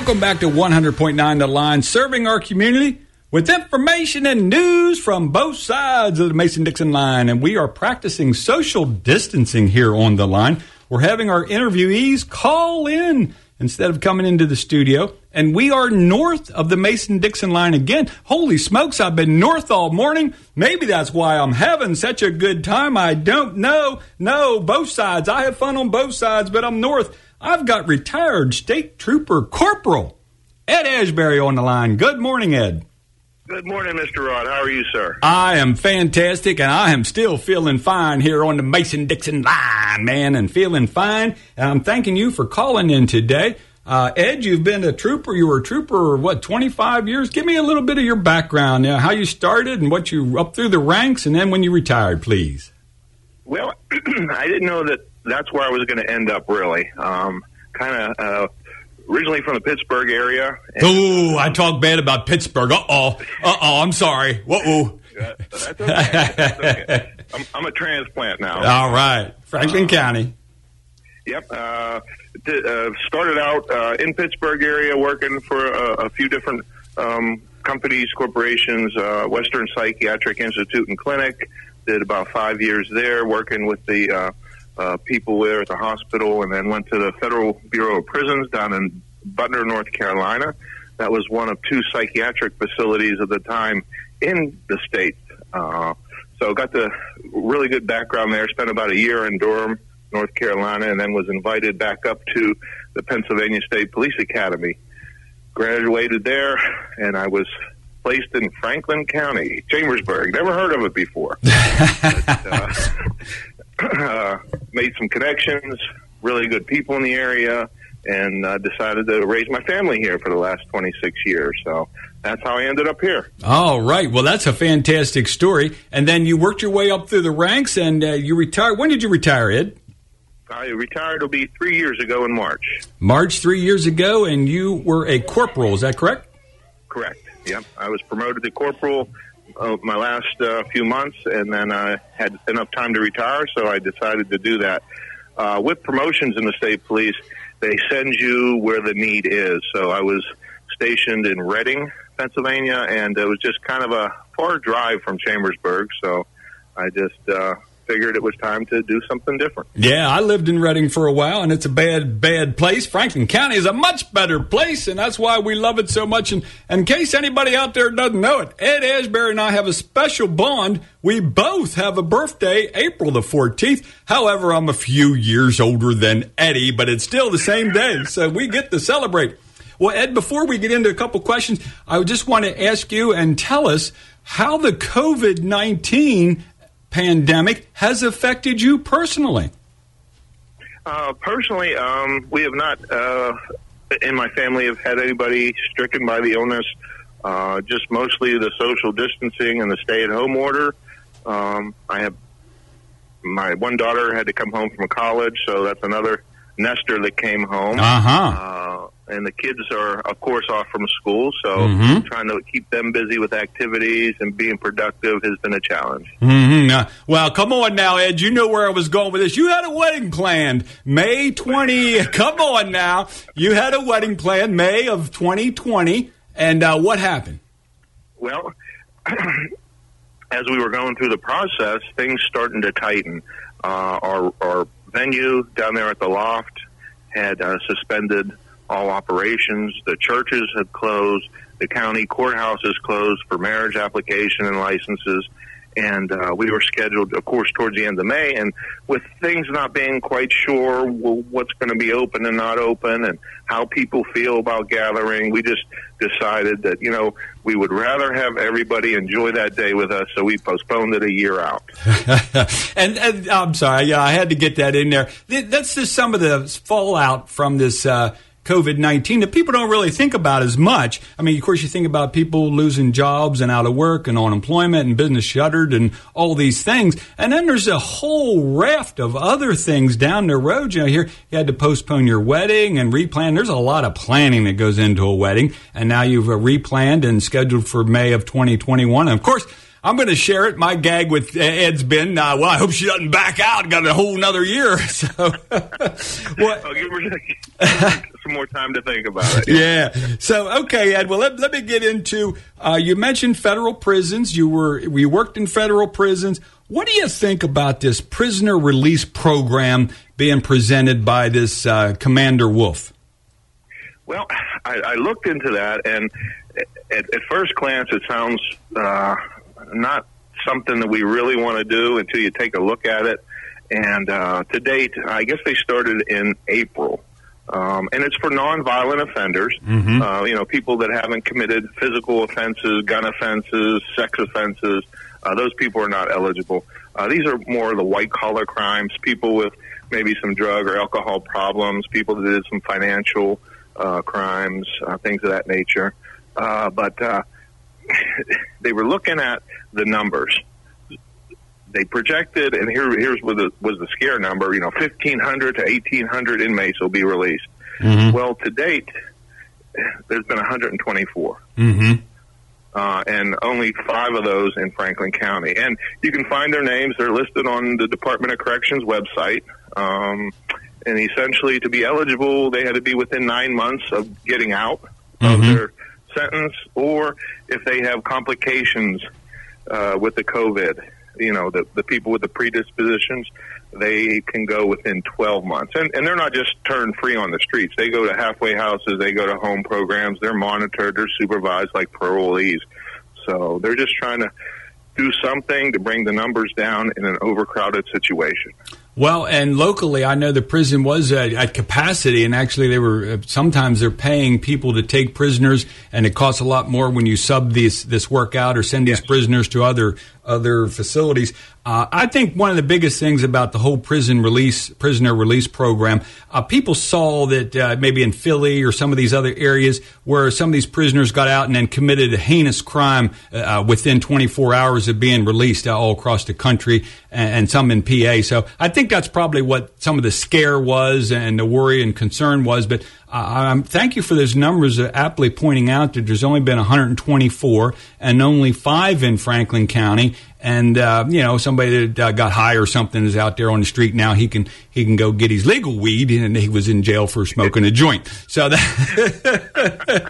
Welcome back to 100.9 The Line, serving our community with information and news from both sides of the Mason Dixon line. And we are practicing social distancing here on the line. We're having our interviewees call in instead of coming into the studio. And we are north of the Mason Dixon line again. Holy smokes, I've been north all morning. Maybe that's why I'm having such a good time. I don't know. No, both sides. I have fun on both sides, but I'm north. I've got retired state trooper corporal Ed Ashbury on the line. Good morning, Ed. Good morning, Mr. Rod. How are you, sir? I am fantastic, and I am still feeling fine here on the Mason Dixon line, man, and feeling fine. And I'm thanking you for calling in today. Uh, Ed, you've been a trooper. You were a trooper, for, what, 25 years? Give me a little bit of your background, you know, how you started and what you up through the ranks, and then when you retired, please. Well, I didn't know that that's where I was going to end up, really. Um, kind of. Uh, originally from the Pittsburgh area. Oh, I talk bad about Pittsburgh. Uh oh. Uh oh. I'm sorry. Whoa. That's okay. That's okay. I'm, I'm, a transplant now. All right. Franklin uh, County. Yep. Uh, uh, started out uh, in Pittsburgh area working for a, a few different um, companies, corporations, uh, Western Psychiatric Institute and Clinic. Did about five years there working with the uh, people there at the hospital, and then went to the Federal Bureau of Prisons down in Butner, North Carolina. That was one of two psychiatric facilities at the time in the state. Uh, so got the really good background there. Spent about a year in Durham, North Carolina, and then was invited back up to the Pennsylvania State Police Academy. Graduated there, and I was placed in Franklin County, Chambersburg. Never heard of it before. but, uh, uh, made some connections, really good people in the area, and uh, decided to raise my family here for the last 26 years. So that's how I ended up here. All right. Well, that's a fantastic story. And then you worked your way up through the ranks and uh, you retired. When did you retire, Ed? I retired, it'll be three years ago in March. March, three years ago, and you were a corporal, is that correct? Correct. Yep. I was promoted to corporal uh, my last uh, few months, and then I had enough time to retire, so I decided to do that. Uh, with promotions in the state police, they send you where the need is. So I was stationed in Reading, Pennsylvania, and it was just kind of a far drive from Chambersburg. So I just uh, figured it was time to do something different. Yeah, I lived in Reading for a while, and it's a bad, bad place. Franklin County is a much better place, and that's why we love it so much. And, and in case anybody out there doesn't know it, Ed Ashbury and I have a special bond. We both have a birthday, April the 14th. However, I'm a few years older than Eddie, but it's still the same day, so we get to celebrate. Well, Ed, before we get into a couple questions, I just want to ask you and tell us how the COVID 19 pandemic has affected you personally? Uh, personally, um, we have not, uh, in my family, have had anybody stricken by the illness. Uh, just mostly the social distancing and the stay-at-home order. Um, I have my one daughter had to come home from college, so that's another nester that came home. Uh-huh and the kids are, of course, off from school. So mm-hmm. trying to keep them busy with activities and being productive has been a challenge. Mm-hmm. well, come on now, Ed. You know where I was going with this. You had a wedding planned May 20. come on now. You had a wedding planned May of 2020. And uh, what happened? Well, as we were going through the process, things starting to tighten. Uh, our, our venue down there at the loft had uh, suspended all operations. The churches had closed. The county courthouse is closed for marriage application and licenses. And uh, we were scheduled, of course, towards the end of May. And with things not being quite sure what's going to be open and not open and how people feel about gathering, we just decided that, you know, we would rather have everybody enjoy that day with us. So we postponed it a year out. and, and, I'm sorry, yeah, I had to get that in there. That's just some of the fallout from this. Uh, COVID 19 that people don't really think about as much. I mean, of course, you think about people losing jobs and out of work and unemployment and business shuttered and all these things. And then there's a whole raft of other things down the road. You know, here you had to postpone your wedding and replan. There's a lot of planning that goes into a wedding. And now you've uh, replanned and scheduled for May of 2021. And of course, I'm going to share it. My gag with Ed's been, uh, well, I hope she doesn't back out. Got a whole another year. So, well, give her, some more time to think about it. Yeah. So okay, Ed. Well, let, let me get into. Uh, you mentioned federal prisons. You were we worked in federal prisons. What do you think about this prisoner release program being presented by this uh, Commander Wolf? Well, I, I looked into that, and at, at first glance, it sounds uh, not something that we really want to do until you take a look at it. And uh, to date, I guess they started in April. Um, and it's for nonviolent offenders, mm-hmm. uh, you know, people that haven't committed physical offenses, gun offenses, sex offenses. Uh, those people are not eligible. Uh, these are more the white collar crimes, people with maybe some drug or alcohol problems, people that did some financial uh, crimes, uh, things of that nature. Uh, but uh, they were looking at the numbers. They projected, and here here's what the, was the scare number. You know, fifteen hundred to eighteen hundred inmates will be released. Mm-hmm. Well, to date, there's been 124. Mm-hmm. Uh, and only five of those in Franklin County. And you can find their names; they're listed on the Department of Corrections website. Um, and essentially, to be eligible, they had to be within nine months of getting out mm-hmm. of their sentence, or if they have complications uh, with the COVID, you know, the, the people with the predispositions, they can go within 12 months. And, and they're not just turned free on the streets. They go to halfway houses, they go to home programs, they're monitored, they're supervised like parolees. So they're just trying to do something to bring the numbers down in an overcrowded situation. Well, and locally, I know the prison was at, at, capacity, and actually, they were uh, sometimes they're paying people to take prisoners, and it costs a lot more when you sub this this work out or send these prisoners to other other facilities. Uh, I think one of the biggest things about the whole prison release, prisoner release program, uh, people saw that uh, maybe in Philly or some of these other areas where some of these prisoners got out and then committed a heinous crime uh, within 24 hours of being released all across the country, and, and, some in PA. So I think that's probably what some of the scare was and the worry and concern was. But um, thank you for those numbers uh, aptly pointing out that there's only been 124 and only five in Franklin County. And uh, you know, somebody that uh, got high or something is out there on the street now. He can he can go get his legal weed, and he was in jail for smoking a joint. So that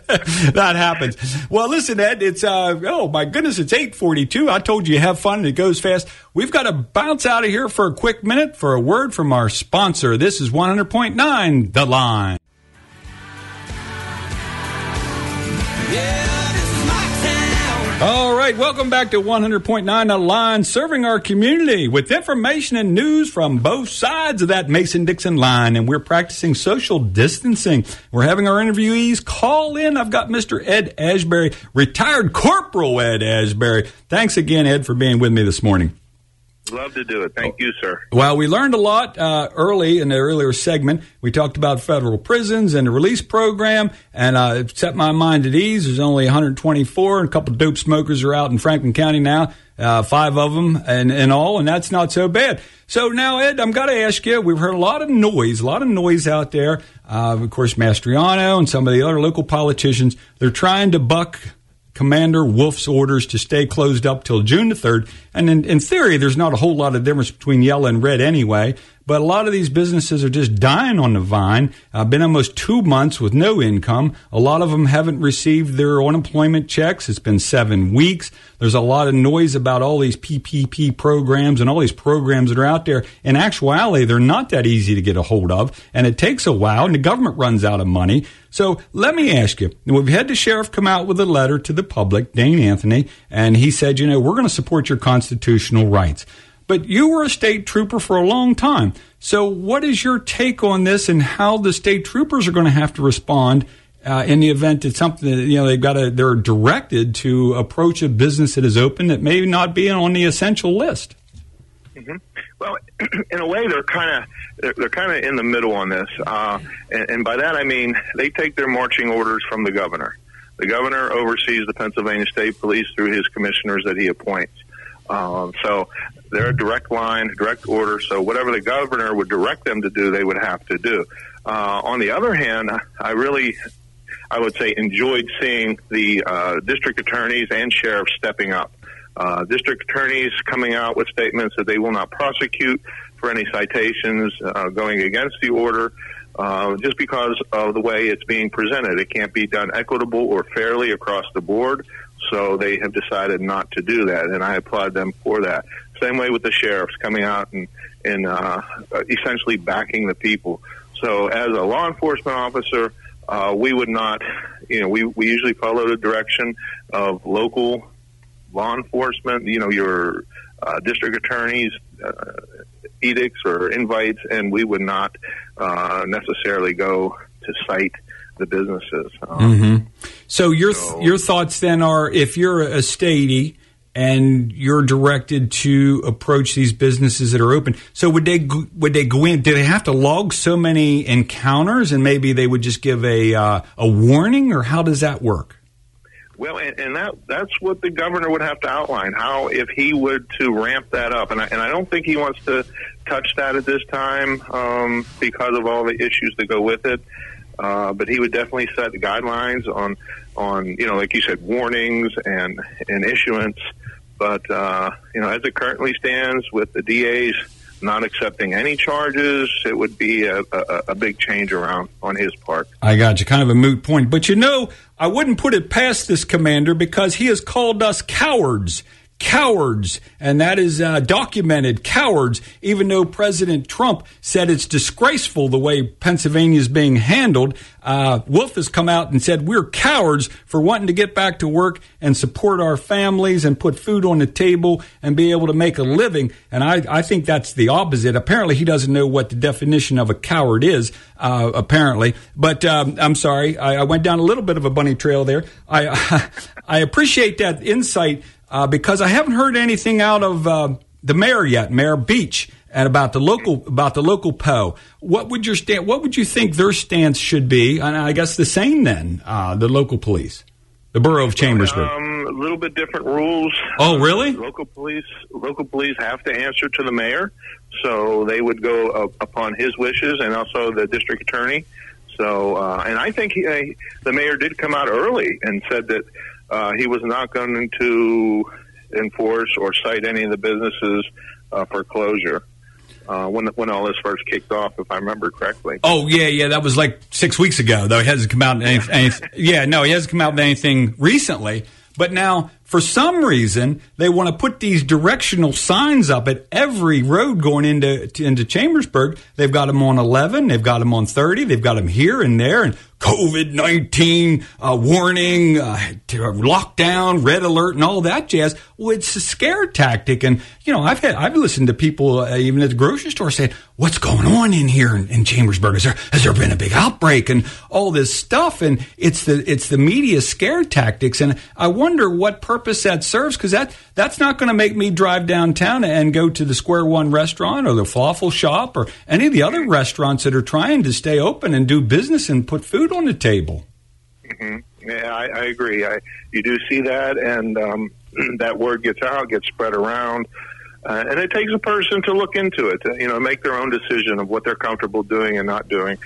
that happens. Well, listen, Ed, it's uh, oh my goodness, it's eight forty two. I told you, have fun. It goes fast. We've got to bounce out of here for a quick minute for a word from our sponsor. This is one hundred point nine, the line. All right, welcome back to 100.9 The Line, serving our community with information and news from both sides of that Mason Dixon line. And we're practicing social distancing. We're having our interviewees call in. I've got Mr. Ed Ashbury, retired Corporal Ed Ashbury. Thanks again, Ed, for being with me this morning. Love to do it. Thank you, sir. Well, we learned a lot uh, early in the earlier segment. We talked about federal prisons and the release program, and uh, it set my mind at ease. There's only 124, and a couple dope smokers are out in Franklin County now, uh, five of them and, and all, and that's not so bad. So now, Ed, I'm going to ask you. We've heard a lot of noise, a lot of noise out there. Uh, of course, Mastriano and some of the other local politicians, they're trying to buck Commander Wolf's orders to stay closed up till June the 3rd. And in, in, theory, there's not a whole lot of difference between yellow and red anyway. But a lot of these businesses are just dying on the vine. Uh, been almost two months with no income. A lot of them haven't received their unemployment checks. It's been seven weeks. There's a lot of noise about all these PPP programs and all these programs that are out there. In actuality, they're not that easy to get a hold of, and it takes a while, and the government runs out of money. So let me ask you, we've had the sheriff come out with a letter to the public, Dane Anthony, and he said, you know, we're going to support your constitutional rights. But you were a state trooper for a long time. So, what is your take on this and how the state troopers are going to have to respond uh, in the event that something that, you know they've got to they're directed to approach a business that is open that may not be on the essential list? Mm-hmm. Well, in a way, they're kind of they're, they're kind of in the middle on this, uh, and, and by that I mean they take their marching orders from the governor. The governor oversees the Pennsylvania State Police through his commissioners that he appoints. Um, so they're a direct line, direct order. So whatever the governor would direct them to do, they would have to do. Uh, on the other hand, I really, I would say, enjoyed seeing the uh, district attorneys and sheriffs stepping up. Uh, district attorneys coming out with statements that they will not prosecute for any citations uh, going against the order. Uh, just because of the way it's being presented, it can't be done equitable or fairly across the board. So they have decided not to do that, and I applaud them for that. Same way with the sheriffs coming out and and uh, essentially backing the people. So as a law enforcement officer, uh, we would not, you know, we, we usually follow the direction of local law enforcement, you know, your uh, district attorneys, uh, edicts or invites, and we would not uh, necessarily go to cite the businesses. Um, mm-hmm. So your so, your thoughts then are if you're a statey and you're directed to approach these businesses that are open. So would they would they go in? Do they have to log so many encounters, and maybe they would just give a uh, a warning, or how does that work? Well, and, and that that's what the governor would have to outline how if he would to ramp that up, and I, and I don't think he wants to touch that at this time um, because of all the issues that go with it. Uh, but he would definitely set guidelines on on you know like you said warnings and and issuance. But uh, you know as it currently stands with the DA's not accepting any charges, it would be a, a, a, big change around on his part. I got you. Kind of a moot point. But you know, I wouldn't put it past this commander because he has called us cowards cowards, and that is uh, documented cowards, even though President Trump said it's disgraceful the way Pennsylvania is being handled. Uh, Wolf has come out and said we're cowards for wanting to get back to work and support our families and put food on the table and be able to make a living. And I, I think that's the opposite. Apparently, he doesn't know what the definition of a coward is, uh, apparently. But um, I'm sorry, I, I, went down a little bit of a bunny trail there. I, I appreciate that insight uh, because I haven't heard anything out of uh, the mayor yet, Mayor Beach, and about the local about the local PO. What would your stand? What would you think their stance should be? And I guess the same then, uh, the local police, the borough of Chambersburg. Um, a little bit different rules. Oh, really? local police local police have to answer to the mayor, so they would go uh, upon his wishes, and also the district attorney. So, uh, and I think he, uh, the mayor did come out early and said that uh, he was not going to enforce or cite any of the businesses uh, for closure. Uh, when when all this first kicked off, if I remember correctly. Oh yeah, yeah, that was like six weeks ago. Though he hasn't come out. Any, any, yeah, no, he hasn't come out with anything recently. But now, for some reason, they want to put these directional signs up at every road going into into Chambersburg. They've got them on 11, they've got them on 30, they've got them here and there, and COVID 19 uh, warning, uh, lockdown, red alert, and all that jazz. Well, it's a scare tactic. And, you know, I've had, I've listened to people, uh, even at the grocery store, saying, What's going on in here in, in Chambersburg? Is there, has there been a big outbreak and all this stuff? And it's the, it's the media scare tactics. And I wonder what purpose that serves because that, that's not going to make me drive downtown and go to the Square One restaurant or the Falafel shop or any of the other restaurants that are trying to stay open and do business and put food on the table. Mm-hmm. Yeah, I, I agree. I, you do see that, and um, that word gets out, gets spread around. Uh, and it takes a person to look into it, to, you know, make their own decision of what they're comfortable doing and not doing.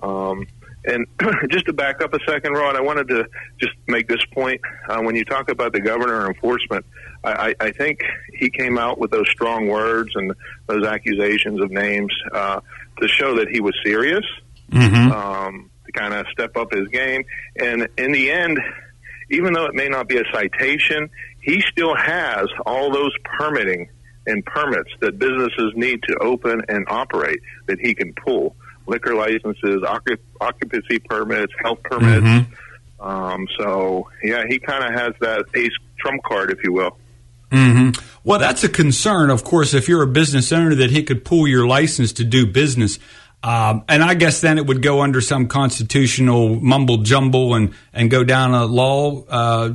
Um, and just to back up a second, Rod, I wanted to just make this point. Uh, when you talk about the governor enforcement, I, I think he came out with those strong words and those accusations of names uh, to show that he was serious. Mm-hmm. Um, to kind of step up his game. And in the end, even though it may not be a citation, he still has all those permitting and permits that businesses need to open and operate that he can pull liquor licenses, occupancy permits, health permits. Mm-hmm. Um, so, yeah, he kind of has that ace trump card, if you will. Mm-hmm. Well, that's a concern, of course, if you're a business owner, that he could pull your license to do business. Um, and I guess then it would go under some constitutional mumble jumble and, and go down a law uh,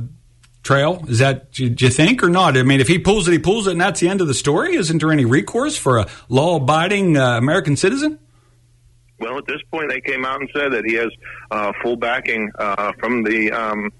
trail. Is that, do you think, or not? I mean, if he pulls it, he pulls it, and that's the end of the story. Isn't there any recourse for a law abiding uh, American citizen? Well, at this point, they came out and said that he has uh, full backing uh, from the um,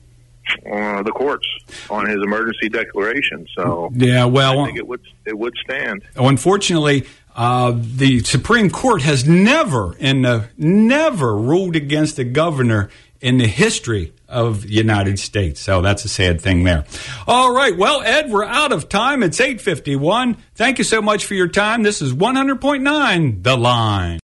uh, the courts on his emergency declaration. So yeah, well, I think it would it would stand. Unfortunately, uh, the Supreme Court has never and uh, never ruled against the governor in the history of the United States. So that's a sad thing there. All right. Well, Ed, we're out of time. It's 851. Thank you so much for your time. This is 100.9 The Line.